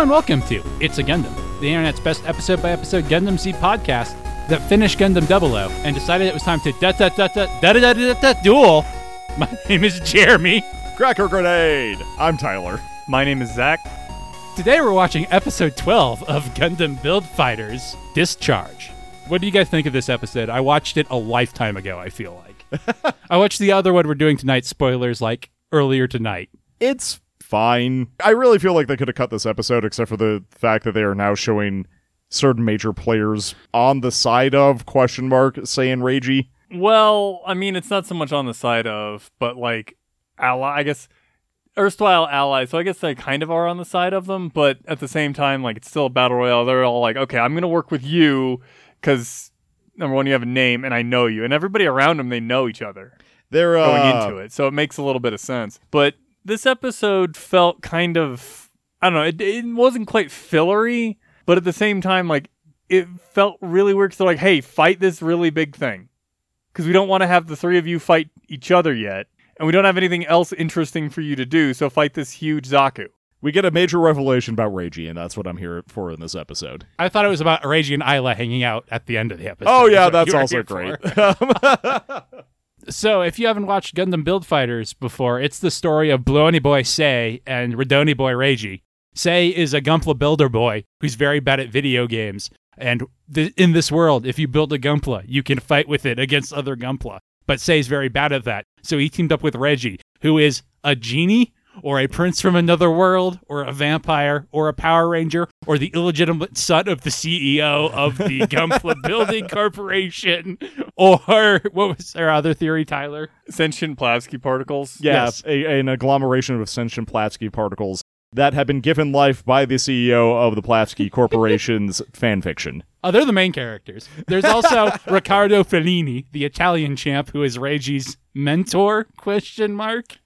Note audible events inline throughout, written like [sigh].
Hello and welcome to It's a Gundam, the internet's best episode by episode Gundam Z podcast that finished Gundam 00 and decided it was time to da da da da da da da da da duel. [laughs] My name is Jeremy. Cracker grenade! I'm Tyler. My name is Zach. Today we're watching episode 12 of Gundam Build Fighters Discharge. What do you guys think of this episode? I watched it a lifetime ago, I feel like. [laughs] I watched the other one we're doing tonight, spoilers, like earlier tonight. It's fine. I really feel like they could have cut this episode, except for the fact that they are now showing certain major players on the side of question mark saying Reiji. Well, I mean, it's not so much on the side of, but like ally, I guess, erstwhile allies. So I guess they kind of are on the side of them, but at the same time, like it's still a battle royale. They're all like, okay, I'm gonna work with you because number one, you have a name, and I know you, and everybody around them they know each other They're uh, going into it, so it makes a little bit of sense. But this episode felt kind of, I don't know, it, it wasn't quite fillery, but at the same time, like it felt really weird. So like, hey, fight this really big thing because we don't want to have the three of you fight each other yet, and we don't have anything else interesting for you to do. So fight this huge Zaku. We get a major revelation about Reiji, and that's what I'm here for in this episode. I thought it was about Reiji and Aila hanging out at the end of the episode. Oh yeah, That's that's also great. [laughs] [laughs] So, if you haven't watched Gundam Build Fighters before, it's the story of Bluoni Boy Sei and Radoni Boy Reiji. Sei is a Gunpla builder boy who's very bad at video games. And th- in this world, if you build a Gunpla, you can fight with it against other Gunpla. But Sei's very bad at that. So he teamed up with Reiji, who is a genie or a prince from another world or a vampire or a Power Ranger or the illegitimate son of the CEO of the [laughs] Gunpla Building Corporation or what was our other theory, Tyler? Sentient Plavsky particles. yeah, Yes. a, an agglomeration of sentient Plavsky particles that have been given life by the CEO of the Plavsky [laughs] Corporation's fan fiction. Oh, they're the main characters. There's also [laughs] Ricardo Fellini, the Italian champ who is Reiji's mentor? Question mark.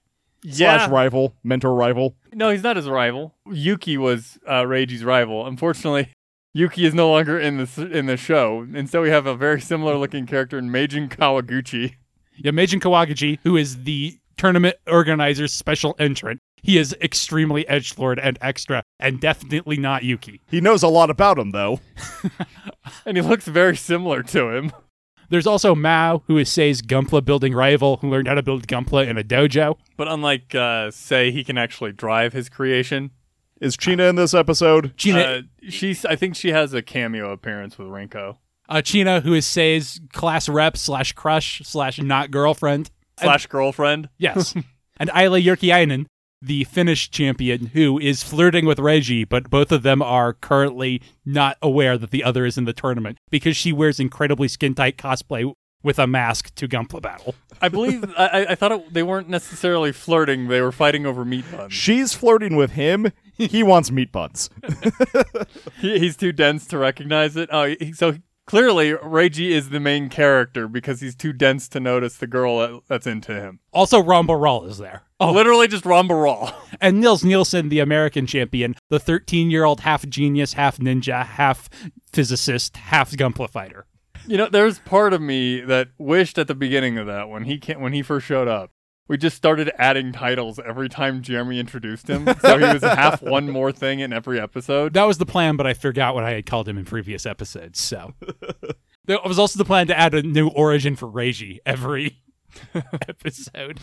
Yeah. Slash rival, mentor rival. No, he's not his rival. Yuki was uh, Reiji's rival. Unfortunately, [laughs] Yuki is no longer in the in the show, and so we have a very similar looking character in Meijin Kawaguchi. Yeah, Meijin Kawaguchi, who is the tournament organizer's special entrant. He is extremely edge lord and extra, and definitely not Yuki. He knows a lot about him, though. [laughs] And he looks very similar to him. There's also Mao, who is Sei's Gunpla building rival, who learned how to build Gunpla in a dojo. But unlike uh, say he can actually drive his creation. Is China in this episode? China, Uh, she's I think she has a cameo appearance with Rinko. uh, China, who is Sei's class rep slash crush slash not girlfriend. Slash girlfriend. Yes. [laughs] and Aila Jyrkiainen, the Finnish champion, who is flirting with Reiji, but both of them are currently not aware that the other is in the tournament because she wears incredibly skin tight cosplay with a mask to Gunpla battle. I believe I, [laughs] I- I thought it, they weren't necessarily flirting; they were fighting over meat buns. She's flirting with him. He wants meat buns. [laughs] He, he's too dense to recognize it. Oh, he, so clearly Reiji is the main character because he's too dense to notice the girl that, that's into him. Also, Ramba Ral is there. Oh, literally just Ramba Ral. [laughs] And Nils Nielsen, the American champion, the 13 year old half genius, half ninja, half physicist, half Gunpla fighter. You know, there's part of me that wished at the beginning of that when he can when he first showed up. We just started adding titles every time Jeremy introduced him, so he was half [laughs] one more thing in every episode. That was the plan, but I forgot what I had called him in previous episodes. So there was also the plan to add a new origin for Reiji every [laughs] episode.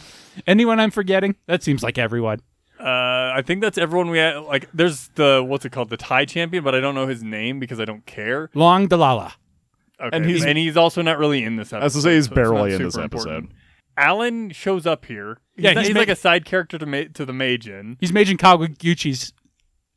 Anyone I'm forgetting? That seems like everyone. Uh, I think that's everyone we had. Like, there's the what's it called, the Thai champion, but I don't know his name because I don't care. Long Dalala. Okay. And he's- and he's also not really in this episode. As to say, he's so barely in this episode. important. Alan shows up here. He's, Yeah, not- he's he's ma- like a side character to Ma- to the Meijin. He's Meijin Kawaguchi's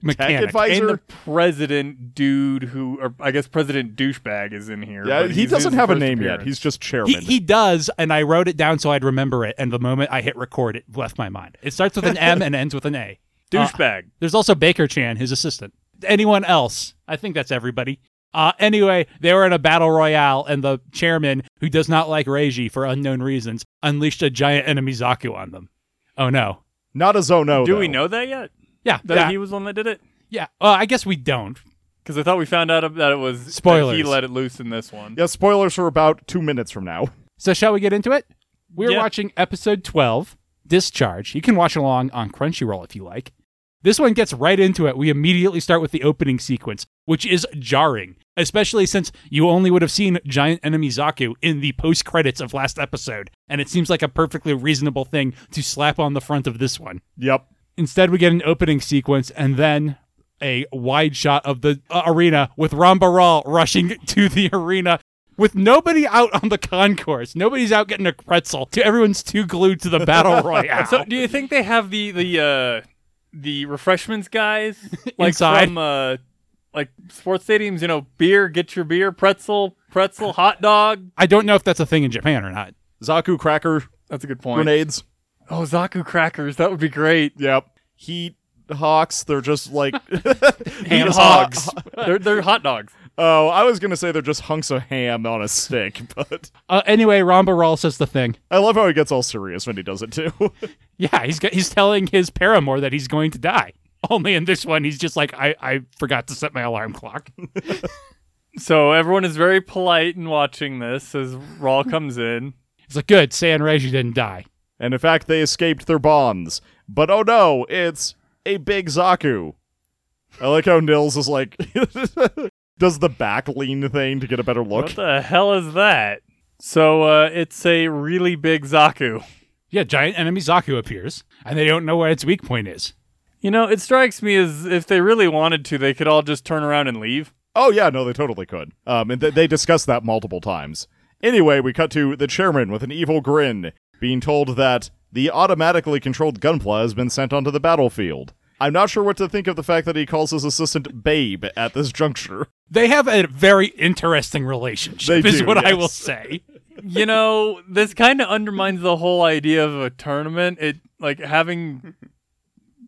mechanic. advisor? And the president dude who, or I guess President douchebag is in here. Yeah, he doesn't have a first name yet. He's just He, chairman. he does, and I wrote it down so I'd remember it. And the moment I hit record, it left my mind. It starts with an M and ends with an A. Uh, [laughs] douchebag. There's also Baker Chan, his assistant. Anyone else? I think that's everybody. Uh, anyway, they were in a battle royale, and the chairman, who does not like Reiji for unknown reasons, unleashed a giant enemy Zaku on them. Oh no. Not a Zono. Do though. we know that yet? Yeah, That yeah, he was the one that did it? yeah. Well, I guess we don't. Because I thought we found out that it was that Spoilers. he let it loose in this one. Yeah, spoilers for about two minutes from now. So shall we get into it? We're Yeah. watching episode 12, Discharge. You can watch along on Crunchyroll if you like. This one gets right into it. We immediately start with the opening sequence, which is jarring, especially since you only would have seen giant enemy Zaku in the post credits of last episode, and it seems like a perfectly reasonable thing to slap on the front of this one. Yep. Instead, we get an opening sequence and then a wide shot of the uh, arena with Ramba Ral rushing [laughs] to the arena with nobody out on the concourse. Nobody's out getting a pretzel. Everyone's too glued to the battle [laughs] royale. So, do you think they have the the uh, the refreshments guys [laughs] like Inside? from uh, like sports stadiums? You know, beer, get your beer, pretzel, pretzel, hot dog. I don't know if that's a thing in Japan or not. Zaku cracker That's a good point. grenades. Oh, Zaku crackers, that would be great. Yep. Heat hawks. They're just like [laughs] Ham hogs. they're they're hot dogs. Oh, I was gonna say they're just hunks of ham on a stick, [laughs] but Uh, anyway, Ramba Ral says the thing. I love how he gets all serious when he does it too. [laughs] Yeah, he's got, he's telling his paramour that he's going to die. [laughs] Only in this one, he's just like, I, I forgot to set my alarm clock. [laughs] So everyone is very polite in watching this as Ral comes in. It's like, good, Sei and Reiji didn't die. and in fact, they escaped their bonds. But oh no, it's a big Zaku. I like how Nils is like [laughs] does the back lean thing to get a better look. What the hell is that? So uh, it's a really big Zaku. Yeah, giant enemy Zaku appears, and they don't know where its weak point is. You know, it strikes me as if they really wanted to, they could all just turn around and leave. Oh yeah, no, they totally could. Um, and th- they discussed that multiple times. Anyway, we cut to the chairman with an evil grin, being told that the automatically controlled Gunpla has been sent onto the battlefield. I'm not sure what to think of the fact that he calls his assistant Babe at this juncture. They have a very interesting relationship, They is do, what I will say. [laughs] You know, this kind of undermines the whole idea of a tournament. It like having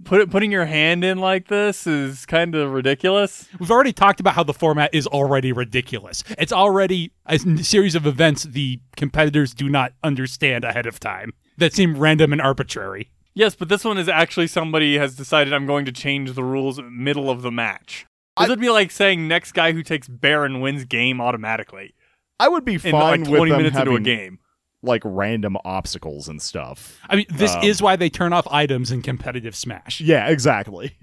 put it, putting your hand in like this is kind of ridiculous. We've already talked about how the format is already ridiculous. It's already a series of events the competitors do not understand ahead of time that seem random and arbitrary. Yes, but this one is actually somebody has decided I'm going to change the rules middle of the match. This I- would be like saying next guy who takes Baron wins game automatically I would be in fine like with 20 them minutes into a game. Like random obstacles and stuff. I mean, this Um, is why they turn off items in competitive Smash. Yeah, exactly.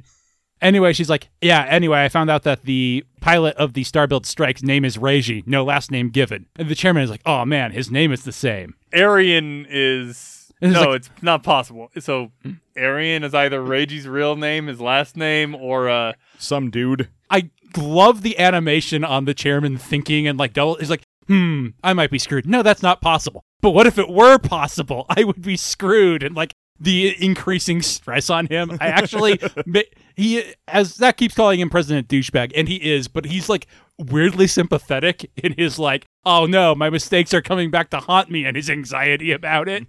Anyway, she's like, yeah, anyway, I found out that the pilot of the Starbuild Strike's name is Reiji, no last name given. And the chairman is like, oh man, his name is the same. Arian is It's no, like- it's not possible. So Arian is either Reiji's real name, his last name, or uh Some dude. I love the animation on the chairman thinking and like double. He's like, hmm, I might be screwed. No, that's not possible. But what if it were possible? [laughs] I would be screwed. And like the increasing stress on him. I actually, [laughs] he, as that keeps calling him President Douchebag, and he is, but he's like weirdly sympathetic in his like, oh no, my mistakes are coming back to haunt me and his anxiety about it.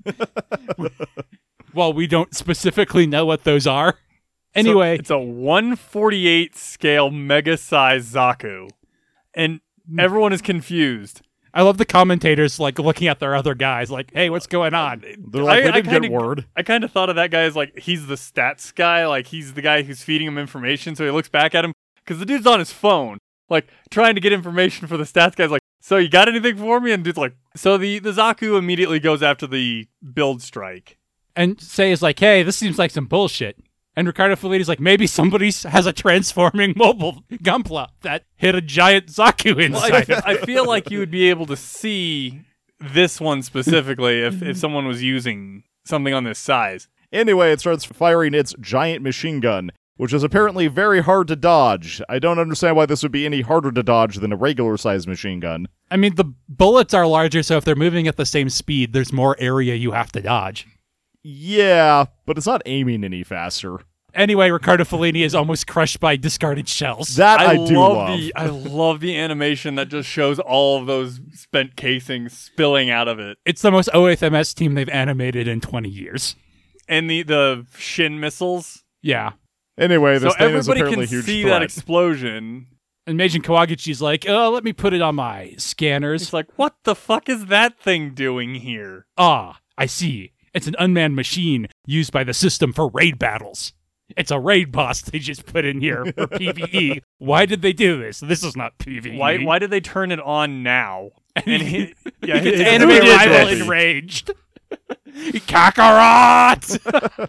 [laughs] well, we don't specifically know what those are. Anyway, So it's a 148 scale mega size Zaku. And Mm. everyone is confused. I love the commentators like looking at their other guys, like, "Hey, what's going on?" They're like, I- we didn't get kinda- word. I kind of thought of that guy as like he's the stats guy, like he's the guy who's feeding him information. So he looks back at him because the dude's on his phone, like trying to get information for the stats guy's like, "So you got anything for me?" And dude's like, "So the the Zaku immediately goes after the build strike." And Sei is like, "Hey, this seems like some bullshit." And Ricardo Fellini's like, "Maybe somebody has a transforming [laughs] mobile Gunpla that hit a giant Zaku Well, inside I. I feel like you would be able to see this one specifically if if someone was using something on this size. Anyway, it starts firing its giant machine gun, which is apparently very hard to dodge. I don't understand why this would be any harder to dodge than a regular sized machine gun. I mean, the bullets are larger, so if they're moving at the same speed, there's more area you have to dodge. Yeah, but it's not aiming any faster. Anyway, Ricardo Fellini is almost crushed by discarded shells. That I, do love, love. the I love the animation that just shows all of those spent casings spilling out of it, it's the most OFMS team they've animated in 20 years. and the the shin missiles. Yeah. Anyway, this so thing is everybody apparently can huge see threat. that explosion. And Meijin Kawaguchi's like, oh, let me put it on my scanners. It's scanners. like, what the fuck is that thing doing here? Ah, I see. It's an unmanned machine used by the system for raid battles. It's a raid boss they just put in here for [laughs] PvE. Why did they do this? This is not PvE. Why why did they turn it on now? And he, [laughs] yeah, his anime rival this? enraged. [laughs] Kakarot!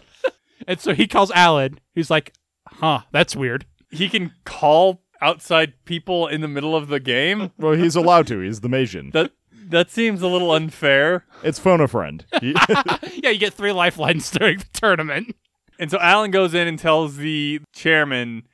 and so he calls Alan. He's like, Huh, that's weird. He can call outside people in the middle of the game. Well, he's allowed to. He's the Meijin. That that seems a little unfair. It's phone a friend. [laughs] [laughs] Yeah, you get three lifelines during the tournament. And so Alan goes in and tells the chairman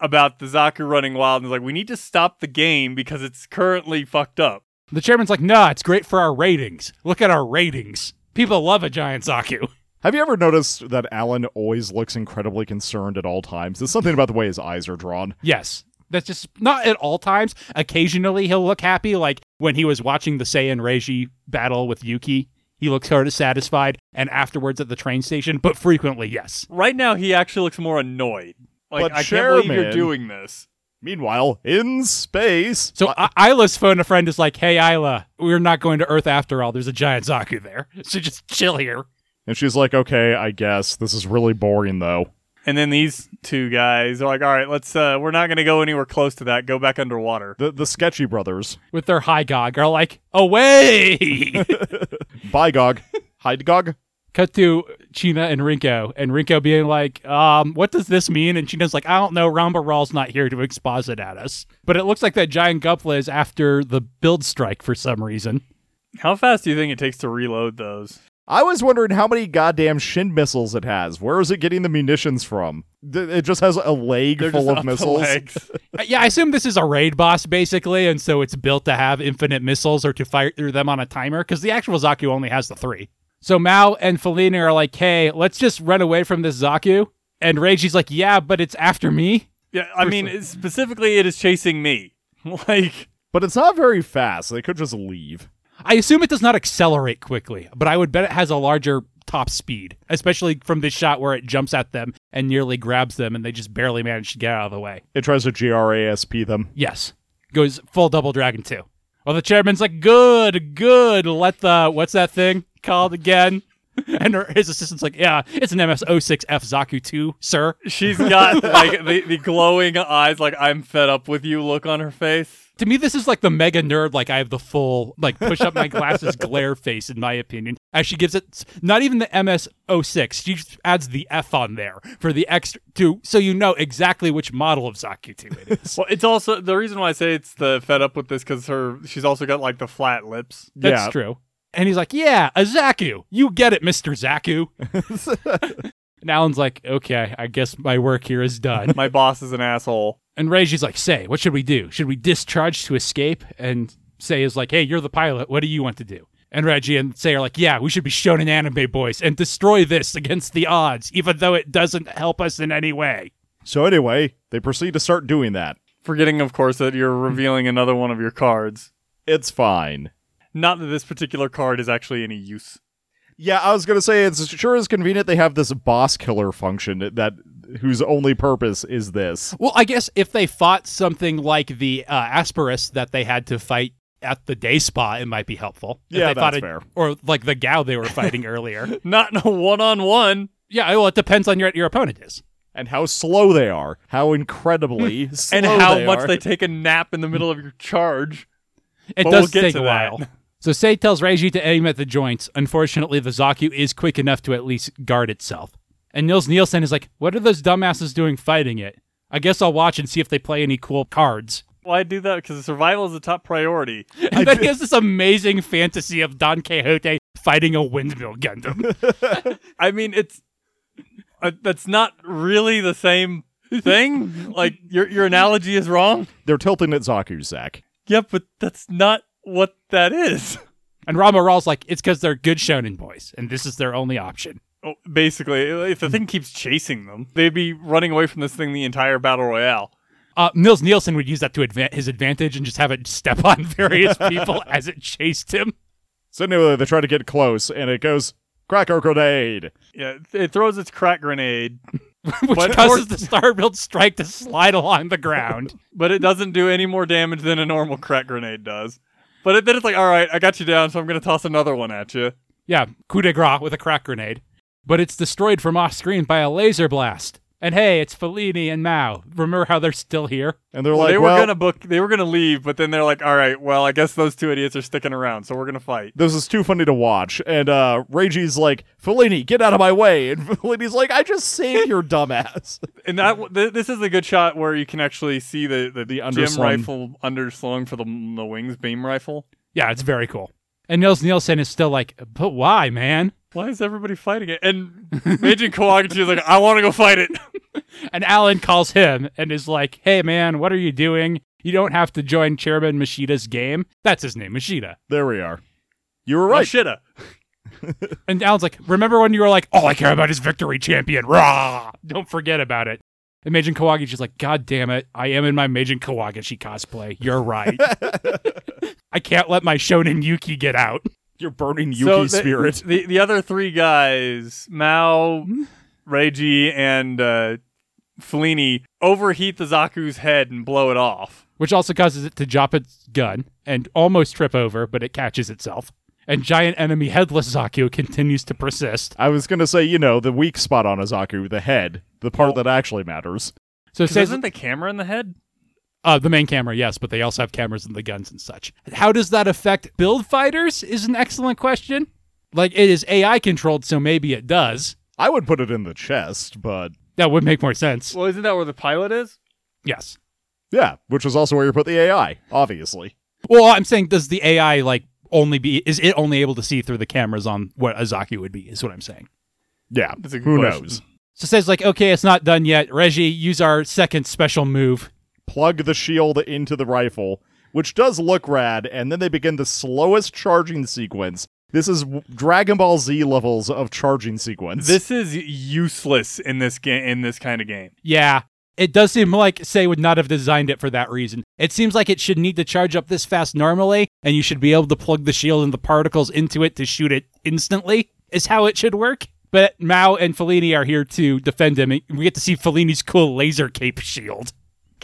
about the Zaku running wild and is like, we need to stop the game because it's currently fucked up. The chairman's like, nah, it's great for our ratings. Look at our ratings. People love a giant Zaku. Have you ever noticed that Alan always looks incredibly concerned at all times? There's something about the way his eyes are drawn. Yes. That's just not at all times. Occasionally he'll look happy, like when he was watching the Sei and Reiji battle with Yuki. He looks sort of satisfied, and afterwards at the train station, but frequently, yes. Right now, he actually looks more annoyed. Like, But I can't believe you're doing this. Meanwhile, in space, So I- Aila's phone a friend is like, "Hey Aila, we're not going to Earth after all. There's a giant Zaku there, [laughs] so just chill here." and she's like, "Okay, I guess this is really boring, though." And then these two guys are like, all right, let's, uh, we're not going to go anywhere close to that. Go back underwater. The the sketchy brothers, With their high gog are like, "Away!" [laughs] Bygog, Hydegog. Cut to China and Rinko, and Rinko being like, um, what does this mean? And China's like, I don't know, Ramba Ral's not here to exposit at us. But it looks like that giant Gunpla is after the build strike for some reason. How fast do you think it takes to reload those? I was wondering how many goddamn shin missiles it has. Where is it getting the munitions from? It just has a leg They're full just of up the missiles. legs. [laughs] Uh, Yeah, I assume this is a raid boss, basically, and so it's built to have infinite missiles or to fire through them on a timer, because the actual Zaku only has the three. So Mao and Fellini are like, hey, let's just run away from this Zaku. And Reiji's like, yeah, but it's after me. yeah, I mean, specifically, it is chasing me. [laughs] like, But it's not very fast. They could just leave. I assume it does not accelerate quickly, but I would bet it has a larger top speed, especially from this shot where it jumps at them and nearly grabs them and they just barely manage to get out of the way. It tries to GRASP them. Yes. Goes full double dragon too. Well, the chairman's like, good, good. Let the, what's that thing called again? [laughs] And her, his assistant's like, yeah, it's an MS-06F Zaku 2, sir. she's got, like, the, the glowing eyes, like, I'm fed up with you look on her face. To me, this is like the mega nerd, like I have the full, like push up my glasses [laughs] glare face, in my opinion. As she gives it, not even the MS-06, she just adds the F on there for the extra, to, so you know exactly which model of Zaku 2 it is. [laughs] Well, it's also, the reason why I say it's the fed up with this, because her, she's also got, like, the flat lips. That's yeah. true. And he's like, yeah, a Zaku. You get it, Mr. Zaku. [laughs] and Alan's like, okay, I guess my work here is done. My boss is an asshole. And Reiji's like, say, what should we do? Should we discharge to escape? And Sei is like, hey, you're the pilot. What do you want to do? And Reiji and Sei are like, yeah, we should be shonen anime boys and destroy this against the odds, even though it doesn't help us in any way. So anyway, they proceed to start doing that. Forgetting, of course, that you're revealing another one of your cards. It's fine. Not that this particular card is actually any use. Yeah, I was gonna say it's sure is convenient they have this boss killer function that whose only purpose is this. Well, I guess if they fought something like the uh, Asperus that they had to fight at the day spa, it might be helpful. If Yeah, they fought that's a- fair. Or like the Gao they were [laughs] fighting earlier. Not in a one-on-one. Yeah, well, it depends on your your opponent is. And how slow they are. How incredibly [laughs] slow and how they much are. they take a nap in the middle of your charge. It But does we'll get take to a that. while. So Sei tells Reiji to aim at the joints. Unfortunately, the Zaku is quick enough to at least guard itself. And Nils Nielsen is like, "What are those dumbasses doing fighting it? I guess I'll watch and see if they play any cool cards." Why do that? Because survival is the top priority. And then he has this amazing fantasy of Don Quixote fighting a windmill Gundam. [laughs] I mean, it's uh, that's not really the same thing. [laughs] like your your analogy is wrong. They're tilting at Zaku, Zach. Yep, but that's not what that is. and Ramba Ral's like, "It's because they're good shonen boys, and this is their only option." Oh, Basically, if the thing keeps chasing them, they'd be running away from this thing the entire battle royale. Uh, Nils Nielsen would use that to adva- his advantage and just have it step on [laughs] various people [laughs] as it chased him. So anyway, they try to get close, and it goes cracker grenade. Yeah, it throws its crack grenade, [laughs] which But- causes the Starbuild strike to slide along the ground. but it doesn't do any more damage than a normal crack grenade does. But it, then it's like, all right, I got you down, so I'm gonna toss another one at you. yeah, coup de grace with a crack grenade. But it's destroyed from off screen by a laser blast. And hey, it's Fellini and Mao. Remember how they're still here? And they're Well, like, they were well, gonna book. They were gonna leave, but then they're like, "All right, well, I guess those two idiots are sticking around, so we're gonna fight." this is too funny to watch. And uh Reiji's like, Fellini, get out of my way. And [laughs] Fellini's like, I just saved your dumbass. [laughs] And that th- this is a good shot where you can actually see the the, The GM rifle underslung for the the wings beam rifle. Yeah, it's very cool. And Nils Nielsen is still like, but why, man? Why is everybody fighting it? And Meijin Kawaguchi is like, "I want to go fight it." [laughs] And Alan calls him and is like, hey, man, what are you doing? You don't have to join Chairman Mashita's game. That's his name, Mashita. there we are. You were Right. right. Shitta. [laughs] And Alan's like, remember when you were like, all I care about is victory champion. Rah! Don't forget about it. And Meijin Kawaguchi's like, God damn it. I am in my Meijin Kawaguchi cosplay. You're right. [laughs] I can't let my Shonen Yuki get out. You're burning Yuki So the, spirit. The the other three guys, Mao, Reiji, and uh, Fellini, overheat the Zaku's head and blow it off. which also causes it to drop its gun and almost trip over, but it catches itself. And giant enemy headless Zaku continues to persist. I was gonna say, you know, the weak spot on Azaku, the head, the part Oh. that actually matters. So says isn't the camera in the head? Uh, the main camera, yes, but they also have cameras in the guns and such. How does that affect build fighters? Is an excellent question. Like it is AI controlled, so maybe it does. I would put it in the chest, but That would make more sense. Well, isn't that where the pilot is? Yes. yeah, which is also where you put the AI, obviously. Well, I'm saying, does the AI like only be? Is it only able to see through the cameras on what Azaki would be? Is what I'm saying. Yeah, That's a good who question. knows? So it says like, okay, it's not done yet. Reiji, use our second special move. Plug the shield into the rifle, which does look rad, and then they begin the slowest charging sequence. This is Dragon Ball Z levels of charging sequence. This is useless in this game. In this kind of game, Yeah. It does seem like Sei would not have designed it for that reason. It seems like it should need to charge up this fast normally, and you should be able to plug the shield and the particles into it to shoot it instantly, is how it should work. But Mao and Fellini are here to defend him. and We get to see Fellini's cool laser cape shield.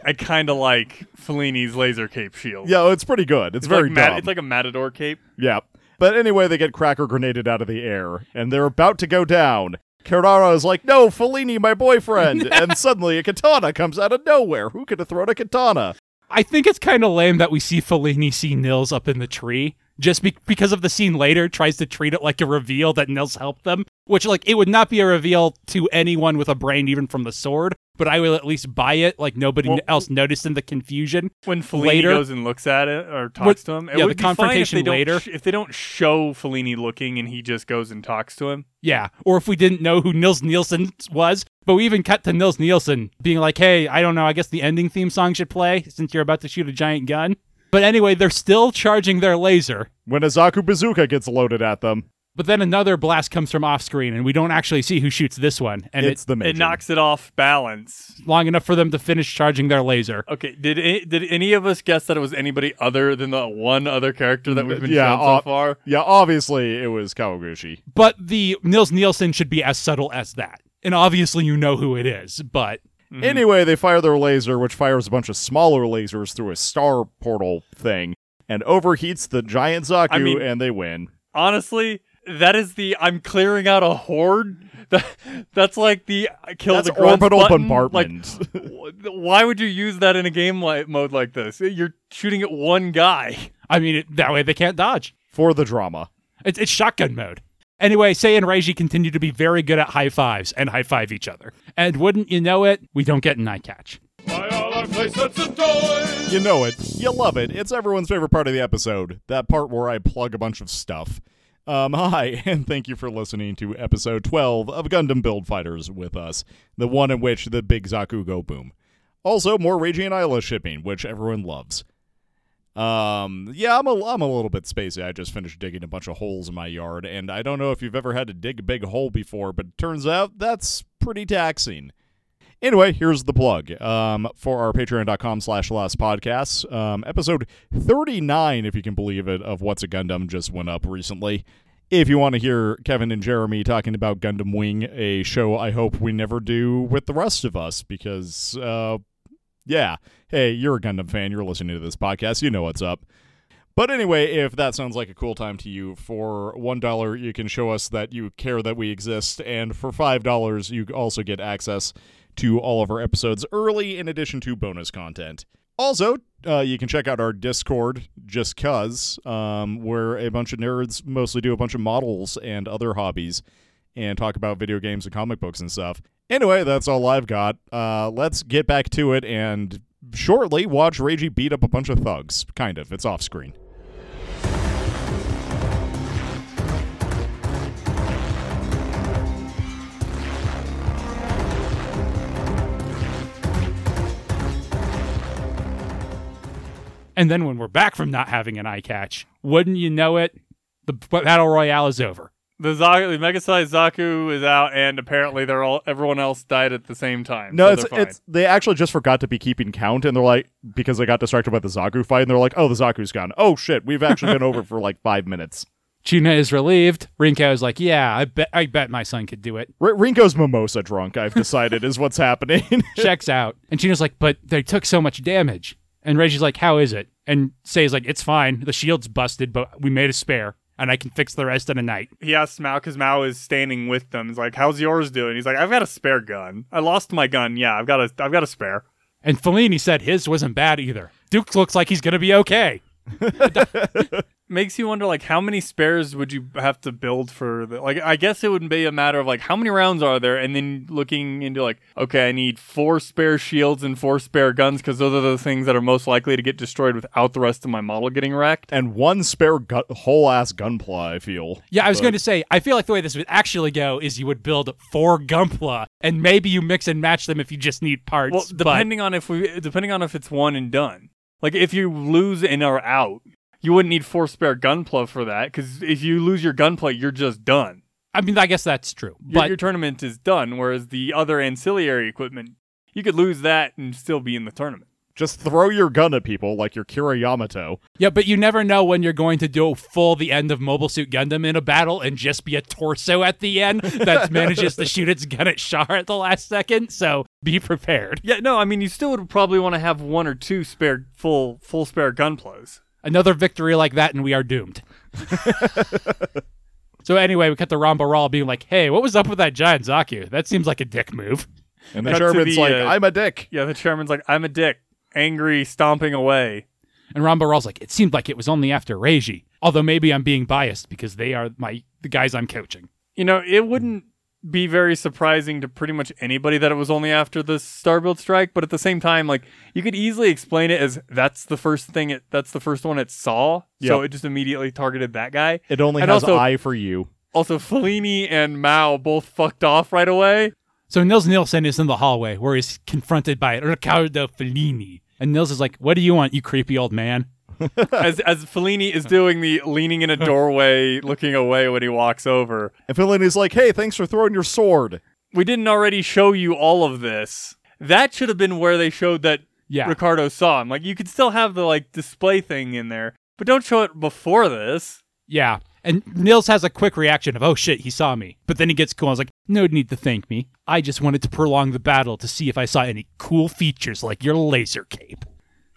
I kind of like Fellini's laser cape shield. yeah, it's pretty good. It's, it's very like mat- dumb. It's like a matador cape. yeah. But anyway, they get cracker grenaded out of the air, and they're about to go down. Carrara is like, no, Fellini, my boyfriend. [laughs] and suddenly a katana comes out of nowhere. Who could have thrown a katana? I think it's kind of lame that we see Fellini see Nils up in the tree. Just be- because of the scene later, tries to treat it like a reveal that Nils helped them. Which, like, it would not be a reveal to anyone with a brain, even from the sword. But I will at least buy it, like nobody Well- else noticed in the confusion. When Fellini Later- goes and looks at it or talks What- to him, it yeah, would the be fine if confrontation later. if they don't show Fellini looking and he just goes and talks to him. Yeah, or if we didn't know who Nils Nielsen was, but we even cut to Nils Nielsen being like, "Hey, I don't know. I guess the ending theme song should play since you're about to shoot a giant gun." But anyway, they're still charging their laser. When a Zaku bazooka gets loaded at them, But then another blast comes from off screen, and we don't actually see who shoots this one. And it's it's the Meijin. It knocks it off balance. long enough for them to finish charging their laser. Okay, did it, did any of us guess that it was anybody other than the one other character that we've been Yeah, shown so far? Yeah, obviously it was Kawaguchi. But the Nils Nielsen should be as subtle as that. And obviously you know who it is, but Mhm. Anyway, they fire their laser, which fires a bunch of smaller lasers through a star portal thing, and overheats the giant Zaku, I mean- and they win. Honestly, that is the I'm clearing out a horde. [laughs] That, that's like the kill That's the grunts orbital button. bombardment. Like, why would you use that in a game like, mode like this? You're shooting at one guy. I mean, it, that way they can't dodge. for the drama. It's, it's shotgun mode. Anyway, Sei and Reiji continue to be very good at high fives and high five each other. And wouldn't you know it, we don't get an eye catch. You know it. You love it. It's everyone's favorite part of the episode. That part where I plug a bunch of stuff. Um, [laughs] hi, and thank you for listening to episode 12 of Gundam Build Fighters with us, the one in which the big Zaku go boom. Also, more Raging and Aila shipping, which everyone loves. Um, yeah, I'm a, I'm a little bit spacey. I just finished digging a bunch of holes in my yard, and I don't know if you've ever had to dig a big hole before, but it turns out that's pretty taxing. Anyway, here's the plug um, for our patreon.com slash last podcasts. Um, episode 39, if you can believe it, of What's a Gundam just went up recently. If you want to hear Kevin and Jeremy talking about Gundam Wing, a show I hope we never do with the rest of us, because, uh, yeah, hey, you're a Gundam fan, you're listening to this podcast, you know what's up. But anyway, if that sounds like a cool time to you, for $1, you can show us that you care that we exist, and for $5, you also get access to all of our episodes early, in addition to bonus content. Also, uh, you can check out our Discord, just cuz, um, where a bunch of nerds mostly do a bunch of models and other hobbies and talk about video games and comic books and stuff. Anyway, that's all I've got. Uh, let's get back to it and shortly watch Reiji beat up a bunch of thugs. Kind of. It's off screen. And then when we're back from not having an eye catch, wouldn't you know it, the battle royale is over. The, Zaku, the Mega Size Zaku is out, and apparently they're all everyone else died at the same time. No, so it's they're it's they actually just forgot to be keeping count, and they're like because they got distracted by the Zaku fight, and they're like, oh, the Zaku's gone. Oh shit, we've actually been over for like [laughs] five minutes. China is relieved. Rinko is like, yeah, I bet, I bet my son could do it. R- Rinko's mimosa drunk. I've decided is what's happening. [laughs] Checks out. And China's like, but they took so much damage. And Reiji's like, how is it? And Sei's like, it's fine. The shield's busted, but we made a spare, and I can fix the rest in a night. he asks Mao because Mao is standing with them. He's like, "How's yours doing?" He's like, "I've got a spare gun. I lost my gun. Yeah, I've got a I've got a spare." And Fellini said his wasn't bad either. Duke looks like he's gonna be okay. [laughs] [laughs] Makes you wonder, like, how many spares would you have to build for the? Like, I guess it would be a matter of like, how many rounds are there, and then looking into like, okay, I need four spare shields and four spare guns because those are the things that are most likely to get destroyed without the rest of my model getting wrecked. and one spare gu- whole ass gunpla. I feel. Yeah, I was But- going to say, I feel like the way this would actually go is you would build four Gunpla, and maybe you mix and match them if you just need parts. Well, but- depending on if we, depending on if it's one and done. Like, if you lose and are out, you wouldn't need four spare gunpla for that because if you lose your gunpla, you're just done. I mean, I guess that's true. Your, But your tournament is done. Whereas the other ancillary equipment, you could lose that and still be in the tournament. Just throw your gun at people like your Kira Yamato. yeah, but you never know when you're going to do full the end of Mobile Suit Gundam in a battle and just be a torso at the end that [laughs] manages to shoot its gun at Char at the last second. So be prepared. Yeah, no, I mean you still would probably want to have one or two spare full full spare gunplas. Another victory like that, and we are doomed. [laughs] so anyway, we cut the Ramba Ral being like, "Hey, what was up with that giant Zaku? That seems like a dick move." And the Cut to chairman's the, like, uh, I'm a dick. Yeah, the chairman's like, I'm a dick, angry, stomping away. And Ramba Ral's like, "It seemed like it was only after Reiji, although maybe I'm being biased because they are my the guys I'm coaching." You know, it wouldn't be very surprising to pretty much anybody that it was only after the Starbuild strike, but at the same time, like you could easily explain it as that's the first thing it that's the first one it saw, so Yep. it just immediately targeted that guy. It only And has also- eye for you. Also, Fellini and Mao both fucked off right away. So Nils Nielsen is in the hallway where he's confronted by Ricardo Fellini. And Nils is like, What do you want, you creepy old man? [laughs] as as Fellini is doing the leaning in a doorway, looking away when he walks over. And Fellini's like, hey, thanks for throwing your sword. We didn't already show you all of this. That should have been where they showed that Yeah. Ricardo saw him. Like you could still have the like display thing in there, but don't show it before this. Yeah. And Nils has a quick reaction of, oh shit, he saw me. But then he gets cool. I was like, no need to thank me. I just wanted to prolong the battle to see if I saw any cool features like your laser cape.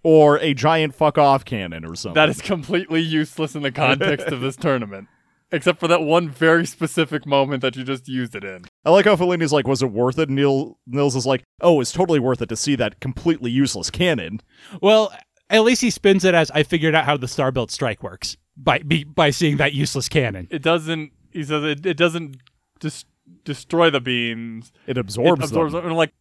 Or a giant fuck off cannon or something. That is completely useless in the context of this tournament. Except for that one very specific moment that you just used it in. I like how Fellini's like, was it worth it? And Neil, Nils is like, oh, it's totally worth it to see that completely useless cannon. Well, at least he spins it as I figured out how the Star Built strike works by be, by seeing that useless cannon. It doesn't he says it, it doesn't dis- destroy the beams. It absorbs, it absorbs them. them. And I'm like,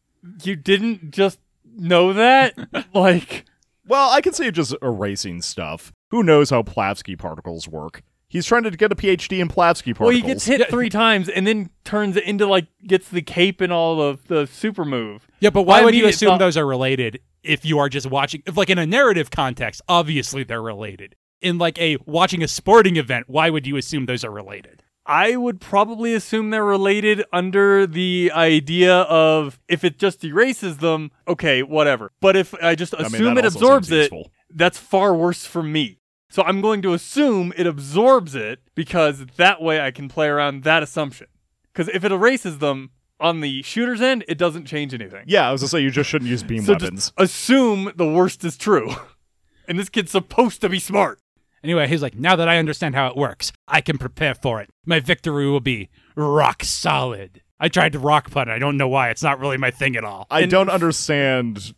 you didn't just know that? [laughs] like Well, I can see it just erasing stuff. Who knows how Plavsky particles work? He's trying to get a PhD in Plavsky particles. Well, he gets hit three times and then turns it into like gets the cape and all of the super move. Yeah, but why My would you assume thought- those are related if you are just watching? If like in a narrative context, obviously they're related. In like a watching a sporting event, why would you assume those are related? I would probably assume they're related under the idea of if it just erases them, okay, whatever. But if I just mean, assume that it absorbs it, that's far worse for me. So I'm going to assume it absorbs it because that way I can play around that assumption. Because if it erases them on the shooter's end, it doesn't change anything. Yeah, I was gonna say you just shouldn't use beam So weapons. just assume the worst is true. [laughs] and this kid's supposed to be smart. Anyway, he's like, now that I understand how it works, I can prepare for it. My victory will be rock solid. I tried to rock putt. I don't know why. It's not really my thing at all. I And- don't understand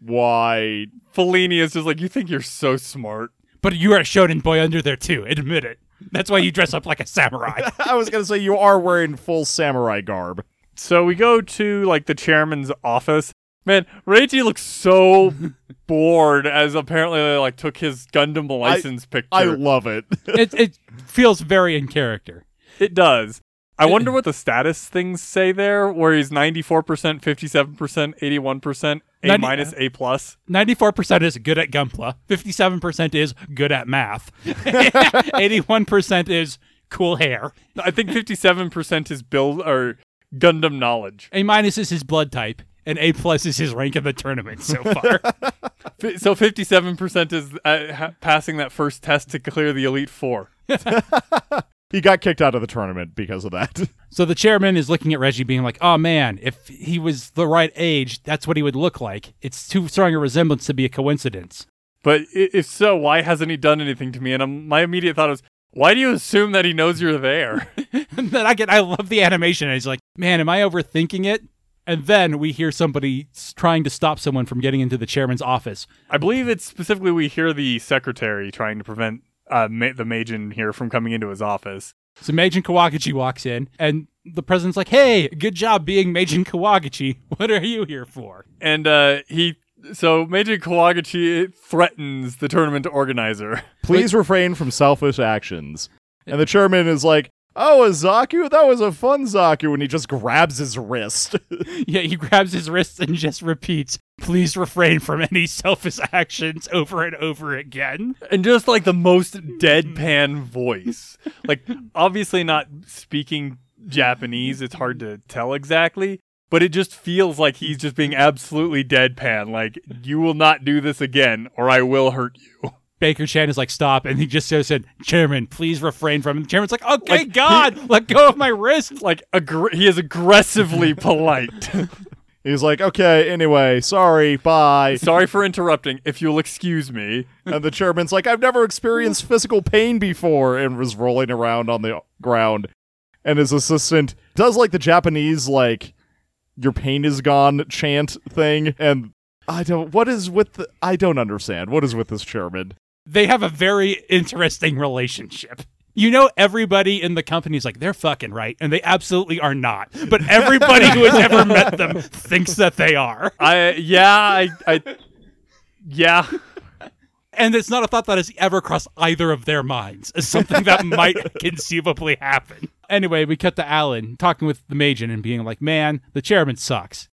why. Fellini is just like, you think you're so smart. But you are a shonen boy under there too. Admit it. That's why you dress up like a samurai. [laughs] I was gonna say you are wearing full samurai garb. So we go to like the chairman's office. Man, Reiji looks so [laughs] bored as apparently they like took his Gundam license picture. I love it. [laughs] it it feels very in character. it does. I wonder [laughs] what the status things say there, where he's ninety four percent, fifty seven percent, eighty one percent, A minus, A plus. 94% is good at Gunpla. 57% is good at math. 81% is cool hair. I think fifty seven percent is build or Gundam knowledge. A minus is his blood type, and A plus is his rank in the tournament so far. [laughs] So fifty seven percent is uh, ha- passing that first test to clear the elite four. [laughs] he got kicked out of the tournament because of that. [laughs] so the chairman is looking at Reiji, being like, "Oh man, if he was the right age, that's what he would look like. It's too strong a resemblance to be a coincidence." But if so, why hasn't he done anything to me? And um my immediate thought was, why do you assume that he knows you're there? And then I get, I love the animation. And he's like, "Man, am I overthinking it?" And then we hear somebody trying to stop someone from getting into the chairman's office. I believe it's specifically we hear the secretary trying to prevent uh, Ma- the Meijin here from coming into his office. So Meijin Kawaguchi walks in, and the president's like, "Hey, good job being Meijin Kawaguchi. [laughs] What are you here for?" And uh, he, so Meijin Kawaguchi threatens the tournament organizer. Please refrain from selfish actions. And the chairman is like, "Oh, a Zaku, that was a fun Zaku," and he just grabs his wrist. [laughs] Yeah, he grabs his wrist and just repeats, "Please refrain from any selfish actions" over and over again. And just like the most deadpan voice. Like, obviously not speaking Japanese, it's hard to tell exactly. But it just feels like he's just being absolutely deadpan. Like, you will not do this again, or I will hurt you. Baker Chan is like, "Stop!" and he just said, "Chairman, please refrain from." It. The chairman's like, "Okay, Like, God, let go of my wrist." Like, aggr- he is aggressively [laughs] polite. [laughs] He's like, "Okay, anyway, sorry, bye." Sorry for interrupting. If you'll excuse me. And the chairman's like, I've never experienced physical pain before, and was rolling around on the ground. And his assistant does like the Japanese, like, your pain is gone chant thing. And I don't, what is with the, I don't understand. What is with this chairman? They have a very interesting relationship. You know, everybody in the company is like, they're fucking right, and they absolutely are not. But everybody who has ever met them [laughs] thinks that they are. I, yeah, I, I, yeah. And it's not a thought that has ever crossed either of their minds as something that [laughs] might conceivably happen. Anyway, we cut to Alan talking with the Meijin and being like, man, the chairman sucks.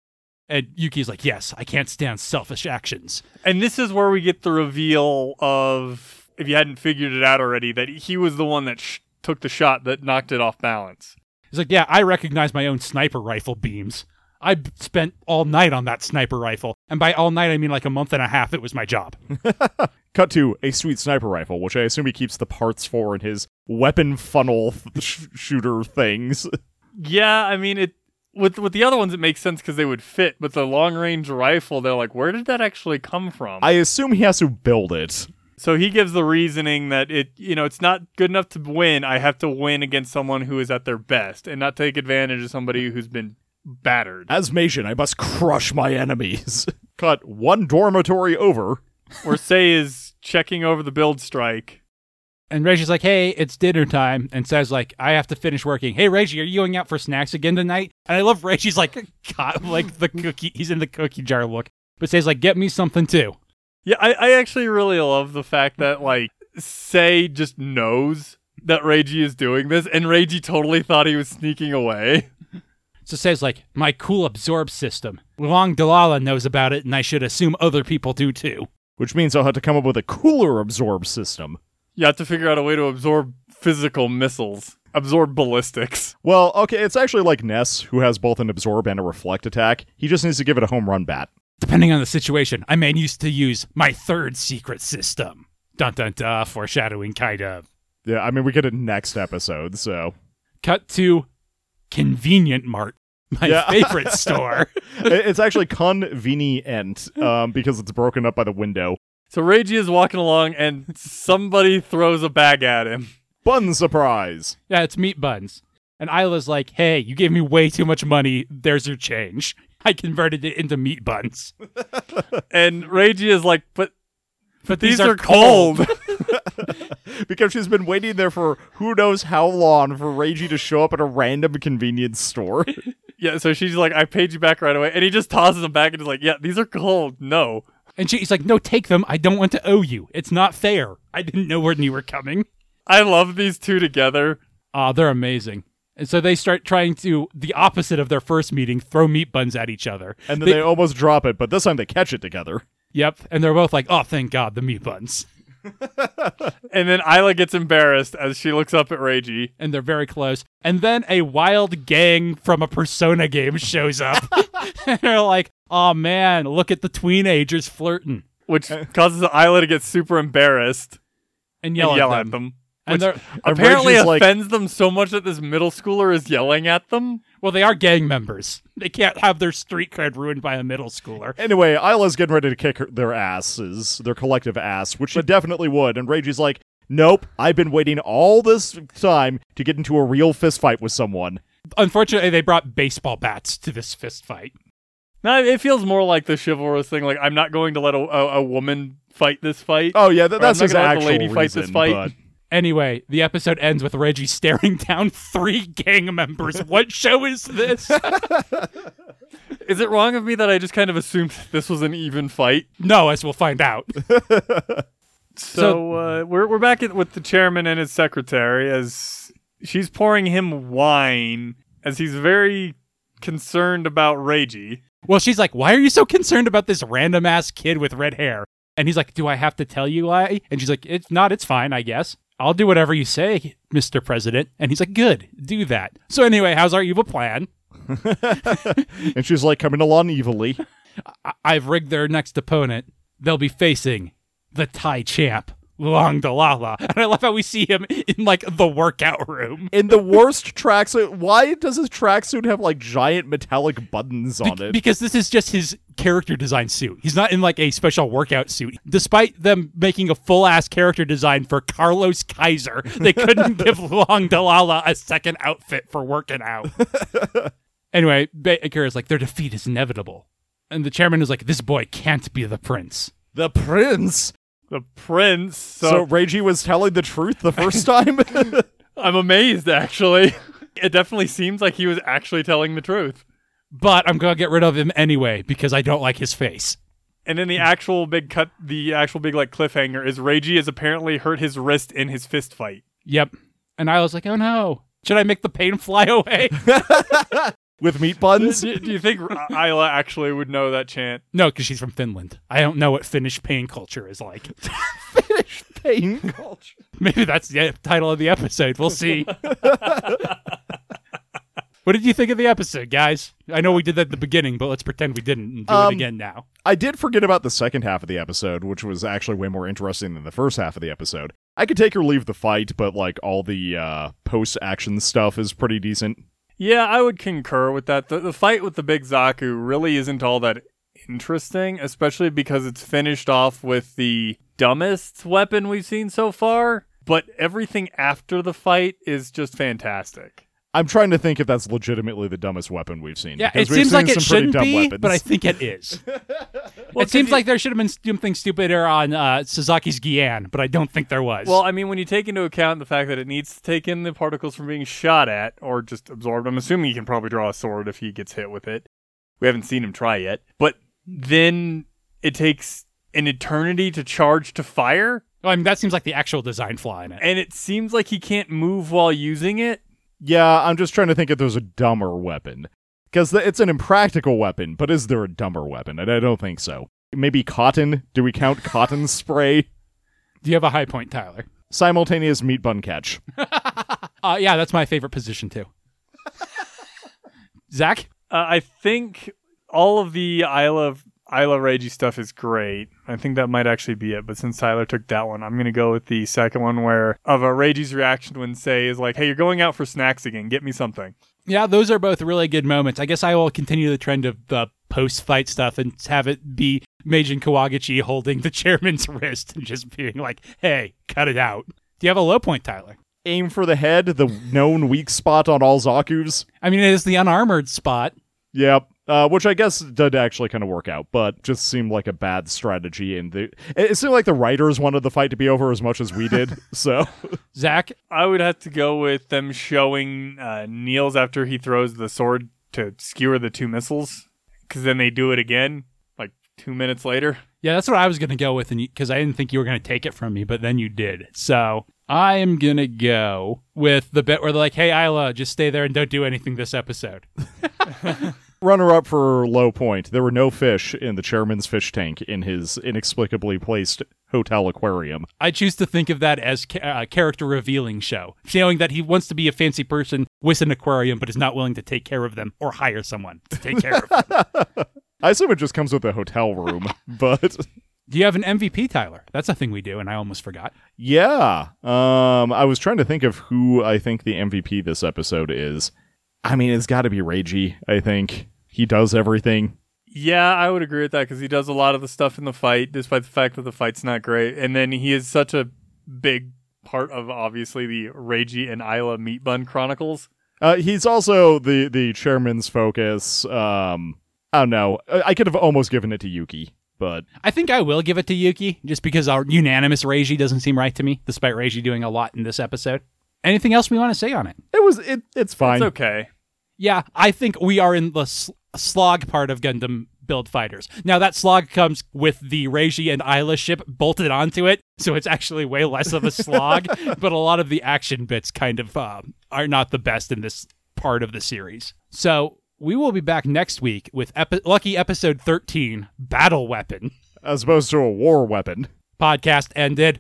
And Yuki's like, yes, I can't stand selfish actions. And this is where we get the reveal of, if you hadn't figured it out already, that he was the one that sh- took the shot that knocked it off balance. He's like, yeah, I recognize my own sniper rifle beams. I spent all night on that sniper rifle. And by all night, I mean like a month and a half. It was my job. [laughs] Cut to a sweet sniper rifle, which I assume he keeps the parts for in his weapon funnel sh- shooter things. Yeah, I mean it. With with the other ones, it makes sense because they would fit. But the long range rifle, they're like, where did that actually come from? I assume he has to build it. so he gives the reasoning that it, you know, it's not good enough to win. I have to win against someone who is at their best, and not take advantage of somebody who's been battered. As Meijin, I must crush my enemies. [laughs] Cut one dormitory over. or say is checking over the build strike. And Reiji's like, hey, it's dinner time. And says, like, I have to finish working. Hey, Reiji, are you going out for snacks again tonight? And I love Reiji's like, [laughs] God, like the cookie. He's in the cookie jar look. But says, like, get me something too. Yeah, I, I actually really love the fact that like Sei just knows that Reiji is doing this, and Reiji totally thought he was sneaking away. So says, like, my cool absorb system. Long Dalala knows about it, and I should assume other people do too. Which means I'll have to come up with a cooler absorb system. You have to figure out a way to absorb physical missiles, absorb ballistics. Well, okay, it's actually like Ness, who has both an absorb and a reflect attack. He just needs to give it a home run bat. Depending on the situation, I may use to use my third secret system. Dun dun dun, foreshadowing, kind of. Yeah, I mean, we get it next episode, so. Cut to Convenient Mart, my Yeah. favorite store. [laughs] It's actually convenient um, because it's broken up by the window. So Reiji is walking along, and somebody throws a bag at him. Bun surprise! Yeah, it's meat buns. And Aila's like, hey, you gave me way too much money. There's your change. I converted it into meat buns. [laughs] And Reiji is like, but But these, are, cold. [laughs] [laughs] because she's been waiting there for who knows how long for Reiji to show up at a random convenience store. yeah, so she's like, I paid you back right away. And he just tosses them back and is like, yeah, these are cold. No. And she's like, no, take them. I don't want to owe you. It's not fair. I didn't know when you were coming. I love these two together. Ah, they're amazing. And so they start trying to, the opposite of their first meeting, throw meat buns at each other. And then they, almost drop it, but this time they catch it together. Yep. And they're both like, oh, thank God, the meat buns. [laughs] And then Aila gets embarrassed as she looks up at Reiji. And they're very close. And then a wild gang from a Persona game shows up. [laughs] [laughs] and they're like, oh man, look at the teenagers flirting. Which [laughs] causes Aila to get super embarrassed And yell, and yell at, at them. them. And they're, Apparently Reiji's like- offends them so much that this middle schooler is yelling at them. well, they are gang members. They can't have their street cred ruined by a middle schooler. Anyway, Aila's getting ready to kick her, their asses, their collective ass, which she definitely would. And Reiji's like, nope, I've been waiting all this time to get into a real fist fight with someone. Unfortunately, they brought baseball bats to this fist fight. No, it feels more like the chivalrous thing. Like I'm not going to let a, a, a woman fight this fight. Oh, yeah, th- that's I'm not his gonna let the actual lady fight this reason, fight. but- [laughs] Anyway, the episode ends with Reiji staring [laughs] down three gang members. what show is this? [laughs] Is it wrong of me that I just kind of assumed this was an even fight? no, as we'll find out. So, uh, we're we're back at, with the chairman and his secretary as she's pouring him wine as he's very concerned about Reiji. Well, she's like, Why are you so concerned about this random ass kid with red hair? And he's like, Do I have to tell you why? And she's like, It's not, it's fine, I guess. I'll do whatever you say, Mr. President. And he's like, Good, do that. So, anyway, how's our evil plan? [laughs] and she's like coming along evilly. I- I've rigged their next opponent. They'll be facing the Thai champ, Long Dalala. [laughs] And I love how we see him in like the workout room. In the worst tracksuit, why does his tracksuit have like giant metallic buttons on Be- it? because this is just his character design suit. He's not in like a special workout suit. Despite them making a full ass character design for Carlos Kaiser, they couldn't [laughs] give Long Dalala a second outfit for working out. [laughs] anyway, Baker is like, their defeat is inevitable. And the chairman is like, this boy can't be the prince. the prince. The prince. So, So, Reiji was telling the truth the first [laughs] time. [laughs] I'm amazed actually. It definitely seems like he was actually telling the truth. But I'm going to get rid of him anyway because I don't like his face. And then the actual big cut, the actual big like cliffhanger is Reiji has apparently hurt his wrist in his fist fight. Yep. And I was like, oh no. Should I make the pain fly away? [laughs] With meat buns? do, do you think [laughs] Aila actually would know that chant? no, because she's from Finland. I don't know what Finnish pain culture is like. [laughs] Finnish pain culture. Maybe that's the title of the episode. We'll see. [laughs] what did you think of the episode, guys? I know we did that at the beginning, but let's pretend we didn't and do Um, it again now. I did forget about the second half of the episode, which was actually way more interesting than the first half of the episode. I could take or leave the fight, but like all the uh, post action stuff is pretty decent. Yeah, I would concur with that. The, the fight with the big Zaku really isn't all that interesting, especially because it's finished off with the dumbest weapon we've seen so far. But everything after the fight is just fantastic. I'm trying to think if that's legitimately the dumbest weapon we've seen. Yeah, because it we've seems seen like it some pretty shouldn't dumb be, weapons. but I think it is. [laughs] Well, it seems 'cause like there should have been something stupider on uh, Sazaki's Gyan, but I don't think there was. Well, I mean, when you take into account the fact that it needs to take in the particles from being shot at or just absorbed, I'm assuming he can probably draw a sword if he gets hit with it. We haven't seen him try yet. But then it takes an eternity to charge to fire, I mean, that seems like the actual design flaw in it. and it seems like he can't move while using it. Yeah, I'm just trying to think if there's a dumber weapon. Because it's an impractical weapon, but is there a dumber weapon? And I don't think so. Maybe cotton? Do we count cotton [laughs] spray? Do you have a high point, Tyler? Simultaneous meat bun catch. [laughs] Uh, yeah, that's my favorite position too. [laughs] Zach? Uh, I think all of the Aila Aila Reiji stuff is great. I think that might actually be it. But since Tyler took that one, I'm gonna go with the second one where of a Reiji's reaction when Sei is like, "Hey, you're going out for snacks again. Get me something." Yeah, those are both really good moments. I guess I will continue the trend of the post fight stuff and have it be Meijin Kawaguchi holding the [laughs] chairman's wrist and just being like, hey, cut it out. Do you have a low point, Tyler? aim for the head, the known weak spot on all Zaku's. I mean, it is the unarmored spot. Yep. Uh, which I guess did actually kind of work out, but just seemed like a bad strategy. And the it it seemed like the writers wanted the fight to be over as much as we did. [laughs] so Zach, I would have to go with them showing uh, Nils after he throws the sword to skewer the two missiles, because then they do it again, like two minutes later. yeah, that's what I was going to go with, and because I didn't think you were going to take it from me, but then you did. So I am going to go with the bit where they're like, hey, Aila, just stay there and don't do anything this episode. [laughs] [laughs] runner up for low point. There were no fish in the chairman's fish tank in his inexplicably placed hotel aquarium. I choose to think of that as ca- uh, character revealing show, showing that he wants to be a fancy person with an aquarium, but is not willing to take care of them or hire someone to take care of them. [laughs] I assume it just comes with a hotel room, [laughs] but Do you have an MVP, Tyler? That's a thing we do, and I almost forgot. yeah. Um, I was trying to think of who I think the MVP this episode is. I mean, it's got to be Reiji. I think he does everything. Yeah, I would agree with that because he does a lot of the stuff in the fight, despite the fact that the fight's not great. And then he is such a big part of obviously the Reiji and Aila Meat Bun Chronicles. Uh, he's also the the chairman's focus. Um, I don't know. I I could have almost given it to Yuki, but I think I will give it to Yuki, just because our unanimous Reiji doesn't seem right to me, despite Reiji doing a lot in this episode. Anything else we want to say on it? it was it. It's fine. It's okay. Yeah, I think we are in the sl- slog part of Gundam Build Fighters. Now, that slog comes with the Reiji and Aila ship bolted onto it, so it's actually way less of a slog, [laughs] but a lot of the action bits kind of uh, are not the best in this part of the series. So, we will be back next week with epi- Lucky Episode 13 Battle Weapon. As opposed to a war weapon. Podcast ended.